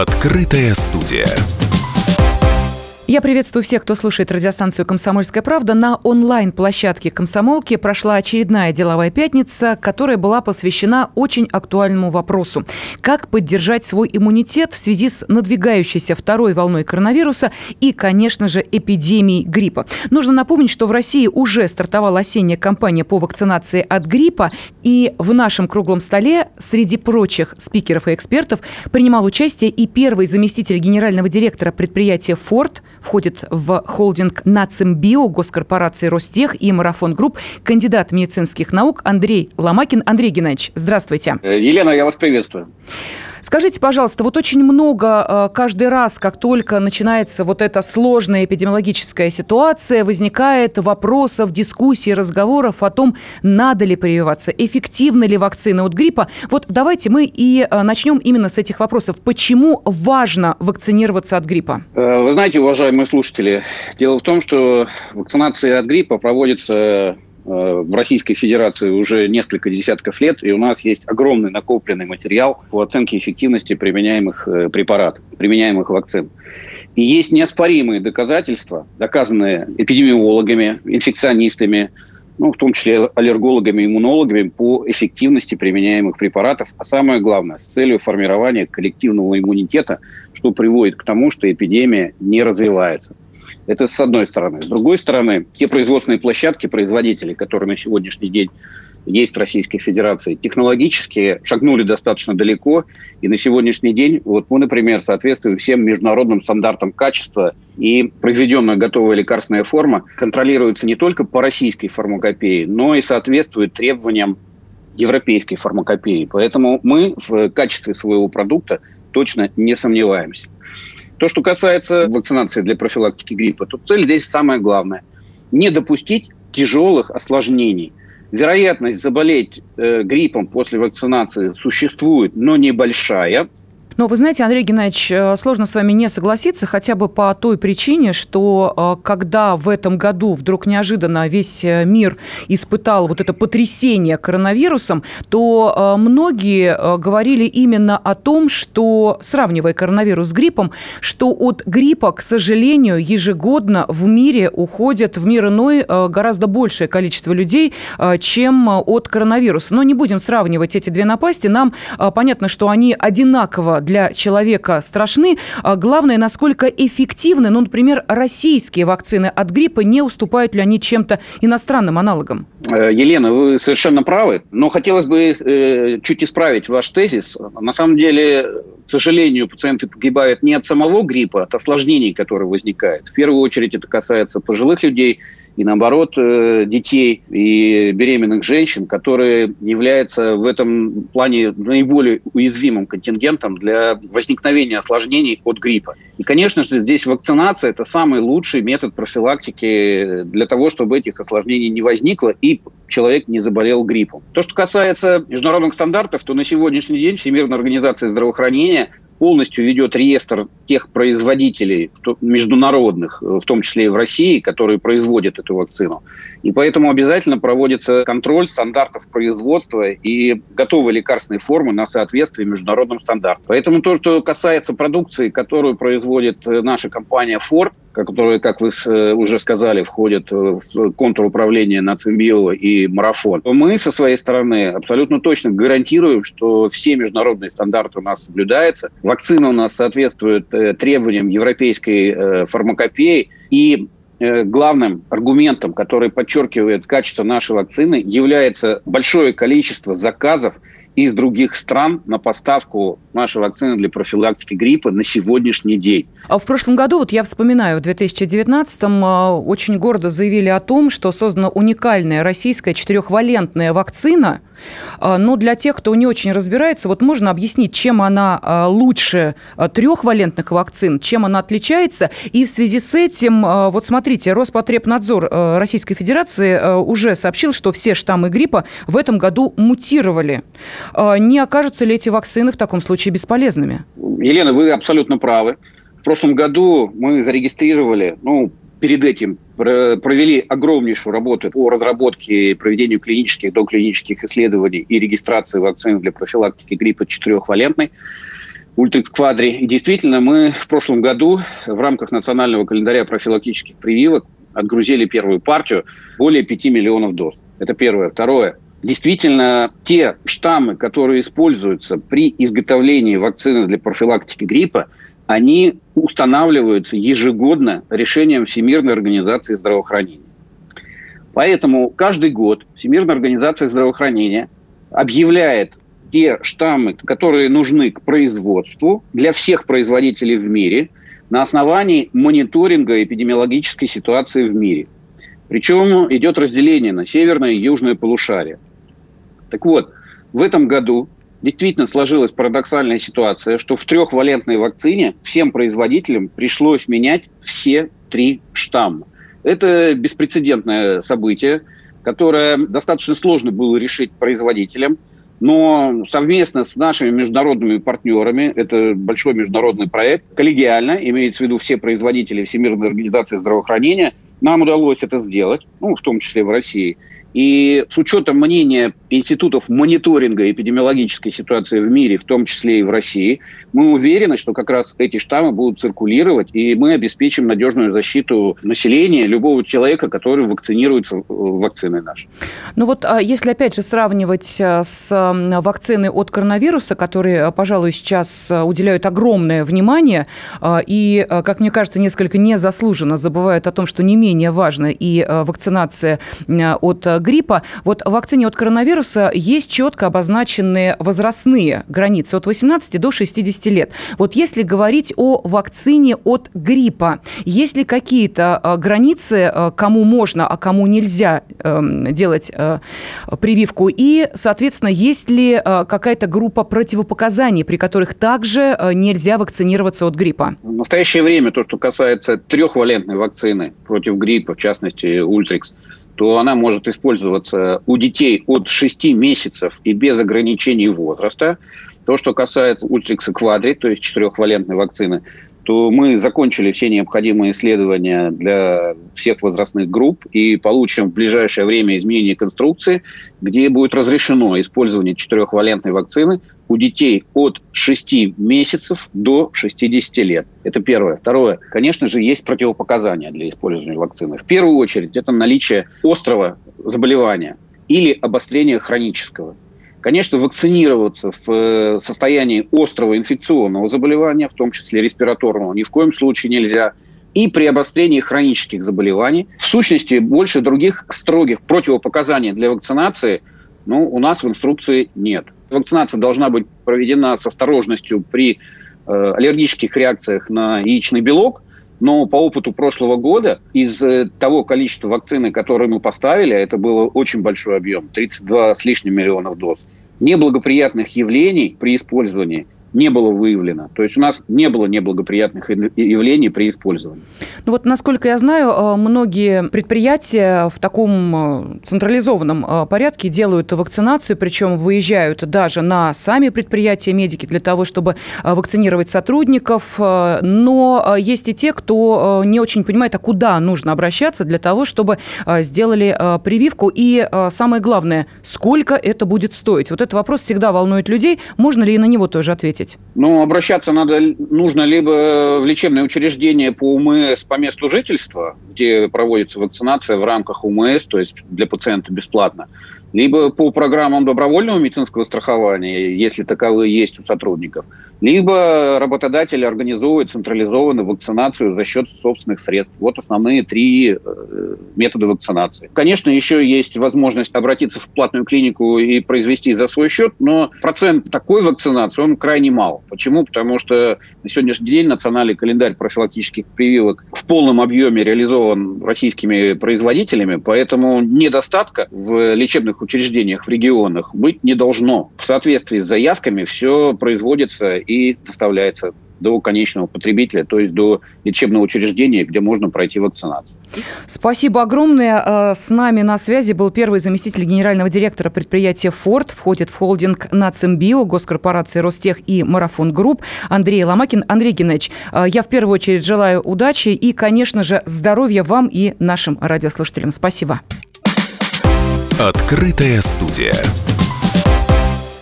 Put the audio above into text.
Открытая студия. Я приветствую всех, кто слушает радиостанцию «Комсомольская правда». На онлайн-площадке «Комсомолки» прошла очередная деловая пятница, которая была посвящена очень актуальному вопросу. Как поддержать свой иммунитет в связи с надвигающейся второй волной коронавируса и, конечно же, эпидемией гриппа. Нужно напомнить, что в России уже стартовала осенняя кампания по вакцинации от гриппа. И в нашем круглом столе среди прочих спикеров и экспертов принимал участие и первый заместитель генерального директора предприятия «Форт» входит в холдинг «Нацимбио» госкорпорации «Ростех» и «Марафон Групп» кандидат медицинских наук Андрей Ломакин. Андрей Геннадьевич, здравствуйте. Э, Елена, я вас приветствую. Скажите, пожалуйста, вот очень много э, каждый раз, как только начинается вот эта сложная эпидемиологическая ситуация, возникает вопросов, дискуссий, разговоров о том, надо ли прививаться, эффективна ли вакцина от гриппа. Вот давайте мы и э, начнем именно с этих вопросов. Почему важно вакцинироваться от гриппа? Вы знаете, уважаемые слушатели, дело в том, что вакцинация от гриппа проводится Э, в Российской Федерации уже несколько десятков лет, и у нас есть огромный накопленный материал по оценке эффективности применяемых э, препаратов, применяемых вакцин. И есть неоспоримые доказательства, доказанные эпидемиологами, инфекционистами, ну, в том числе аллергологами, иммунологами по эффективности применяемых препаратов, а самое главное, с целью формирования коллективного иммунитета, что приводит к тому, что эпидемия не развивается. Это с одной стороны. С другой стороны, те производственные площадки, производители, которые на сегодняшний день есть в Российской Федерации, технологически шагнули достаточно далеко. И на сегодняшний день, вот мы, например, соответствуем всем международным стандартам качества, и произведенная готовая лекарственная форма контролируется не только по российской фармакопее, но и соответствует требованиям европейской фармакопеи. Поэтому мы в качестве своего продукта точно не сомневаемся. То, что касается вакцинации для профилактики гриппа, то цель здесь самая главная. Не допустить тяжелых осложнений. Вероятность заболеть э, гриппом после вакцинации существует, но небольшая. Но вы знаете, Андрей Геннадьевич, э, сложно с вами не согласиться, хотя бы по той причине, что э, когда в этом году вдруг неожиданно весь э, мир испытал вот это потрясение коронавирусом, то многие говорили именно о том, что, сравнивая коронавирус с гриппом, что от гриппа, к сожалению, ежегодно в мире уходит в мир иной гораздо большее количество людей, чем от коронавируса. Но не будем сравнивать эти две напасти. Нам понятно, что они одинаково для человека страшны. А главное, насколько эффективны, ну, например, российские вакцины от гриппа, не уступают ли они чем-то иностранным аналогам? Э, Елена, вы совершенно правы, но хотелось бы э, чуть исправить ваш тезис. На самом деле, к сожалению, пациенты погибают не от самого гриппа, а от осложнений, которые возникают. В первую очередь это касается пожилых людей, и наоборот э, детей и беременных женщин, которые являются в этом плане наиболее уязвимым контингентом для возникновения осложнений от гриппа. И, конечно же, здесь вакцинация – это самый лучший метод профилактики для того, чтобы этих осложнений не возникло и человек не заболел гриппом. То, что касается международных стандартов, то на сегодняшний день Всемирная организация здравоохранения полностью ведет реестр тех производителей международных, в том числе и в России, которые производят эту вакцину. И поэтому обязательно проводится контроль стандартов производства и готовой лекарственной формы на соответствие международным стандартам. Поэтому то, что касается продукции, которую производит э, наша компания Ford, которые, как вы э, уже сказали, входят в контур управления Нацимбио и Марафон, мы со своей стороны абсолютно точно гарантируем, что все международные стандарты у нас соблюдаются. Вакцина у нас соответствует э, требованиям европейской фармакопеи. И Э, главным аргументом, который подчеркивает качество нашей вакцины, является большое количество заказов из других стран на поставку нашей вакцины для профилактики гриппа на сегодняшний день. А в прошлом году, вот я вспоминаю, в 2019-м а, очень гордо заявили о том, что создана уникальная российская четырехвалентная вакцина – а, но для тех, кто не очень разбирается, вот можно объяснить, чем она а, лучше трехвалентных вакцин, чем она отличается. И в связи с этим, вот смотрите, Роспотребнадзор Российской Федерации уже сообщил, что все штаммы гриппа в этом году мутировали. Не окажутся ли эти вакцины в таком случае бесполезными? Елена, вы абсолютно правы. В прошлом году мы зарегистрировали, ну, перед этим провели огромнейшую работу по разработке и проведению клинических, доклинических исследований и регистрации вакцин для профилактики гриппа четырехвалентной. Ультрикс Квадри. И действительно, мы в прошлом году в рамках национального календаря профилактических прививок отгрузили первую партию более 5 миллионов доз. Это первое. Второе. Действительно, те штаммы, которые используются при изготовлении вакцины для профилактики гриппа, они устанавливаются ежегодно решением Всемирной организации здравоохранения. Поэтому каждый год Всемирная организация здравоохранения объявляет те штаммы, которые нужны к производству для всех производителей в мире на основании мониторинга эпидемиологической ситуации в мире. Причем идет разделение на северное и южное полушарие. Так вот, в этом году действительно сложилась парадоксальная ситуация, что в трехвалентной вакцине всем производителям пришлось менять все три штамма. Это беспрецедентное событие, которое достаточно сложно было решить производителям, но совместно с нашими международными партнерами, это большой международный проект, коллегиально, имеется в виду все производители Всемирной организации здравоохранения, нам удалось это сделать, ну, в том числе в России – и с учетом мнения институтов мониторинга эпидемиологической ситуации в мире, в том числе и в России, мы уверены, что как раз эти штаммы будут циркулировать, и мы обеспечим надежную защиту населения, любого человека, который вакцинируется вакциной нашей. Ну вот а если опять же сравнивать а, с вакциной от коронавируса, которые, а, пожалуй, сейчас уделяют огромное внимание, и, как мне кажется, несколько незаслуженно забывают о том, что не менее важно и вакцинация от гриппа. Вот вакцине от коронавируса есть четко обозначенные возрастные границы от 18 до 60 лет. Вот если говорить о вакцине от гриппа, есть ли какие-то э, границы, э, кому можно, а кому нельзя эм, делать э, прививку? И, соответственно, есть ли какая-то группа противопоказаний, при которых также нельзя вакцинироваться от гриппа? В настоящее время то, что касается трехвалентной вакцины против гриппа, в частности, Ультрикс, то она может использоваться у детей от 6 месяцев и без ограничений возраста. То, что касается Ультрикса Квадри, то есть четырехвалентной вакцины, то мы закончили все необходимые исследования для всех возрастных групп и получим в ближайшее время изменение в инструкции, где будет разрешено использование четырехвалентной вакцины у детей от 6 месяцев до 60 лет. Это первое. Второе. Конечно же, есть противопоказания для использования вакцины. В первую очередь, это наличие острого заболевания или обострения хронического. Конечно, вакцинироваться в э, состоянии острого инфекционного заболевания, в том числе респираторного, ни в коем случае нельзя. И при обострении хронических заболеваний. В сущности, больше других строгих противопоказаний для вакцинации ну, у нас в инструкции нет. Вакцинация должна быть проведена с осторожностью при э, аллергических реакциях на яичный белок, но по опыту прошлого года из э, того количества вакцины, которые мы поставили, это был очень большой объем, 32 с лишним миллионов доз, неблагоприятных явлений при использовании не было выявлено. То есть у нас не было неблагоприятных явлений при использовании. Ну вот, насколько я знаю, э, многие предприятия в таком э, централизованном э, порядке делают вакцинацию, причем выезжают даже на сами предприятия медики для того, чтобы вакцинировать сотрудников. Но есть и те, кто не очень понимает, а куда нужно обращаться для того, чтобы сделали прививку. И самое главное, сколько это будет стоить. Вот этот вопрос всегда волнует людей. Можно ли и на него тоже ответить? Ответить? Ну, обращаться надо, нужно либо в лечебное учреждение по УМС по месту жительства, где проводится вакцинация в рамках УМС, то есть для пациента бесплатно, либо по программам добровольного медицинского страхования, если таковые есть у сотрудников, либо работодатель организовывает централизованную вакцинацию за счет собственных средств. Вот основные три э, метода вакцинации. Конечно, еще есть возможность обратиться в платную клинику и произвести за свой счет, но процент такой вакцинации, он крайне мал. Почему? Потому что на сегодняшний день национальный календарь профилактических прививок в полном объеме реализован российскими производителями, поэтому недостатка в лечебных учреждениях в регионах быть не должно. В соответствии с заявками все производится и доставляется до конечного потребителя, то есть до лечебного учреждения, где можно пройти вакцинацию. Спасибо огромное. Э, с нами на связи был первый заместитель генерального директора предприятия «Форт», входит в холдинг «Нацимбио», госкорпорации «Ростех» и «Марафон Групп» Андрей Ломакин. Андрей Геннадьевич, э, я в первую очередь желаю удачи и, конечно же, здоровья вам и нашим радиослушателям. Спасибо. Открытая студия.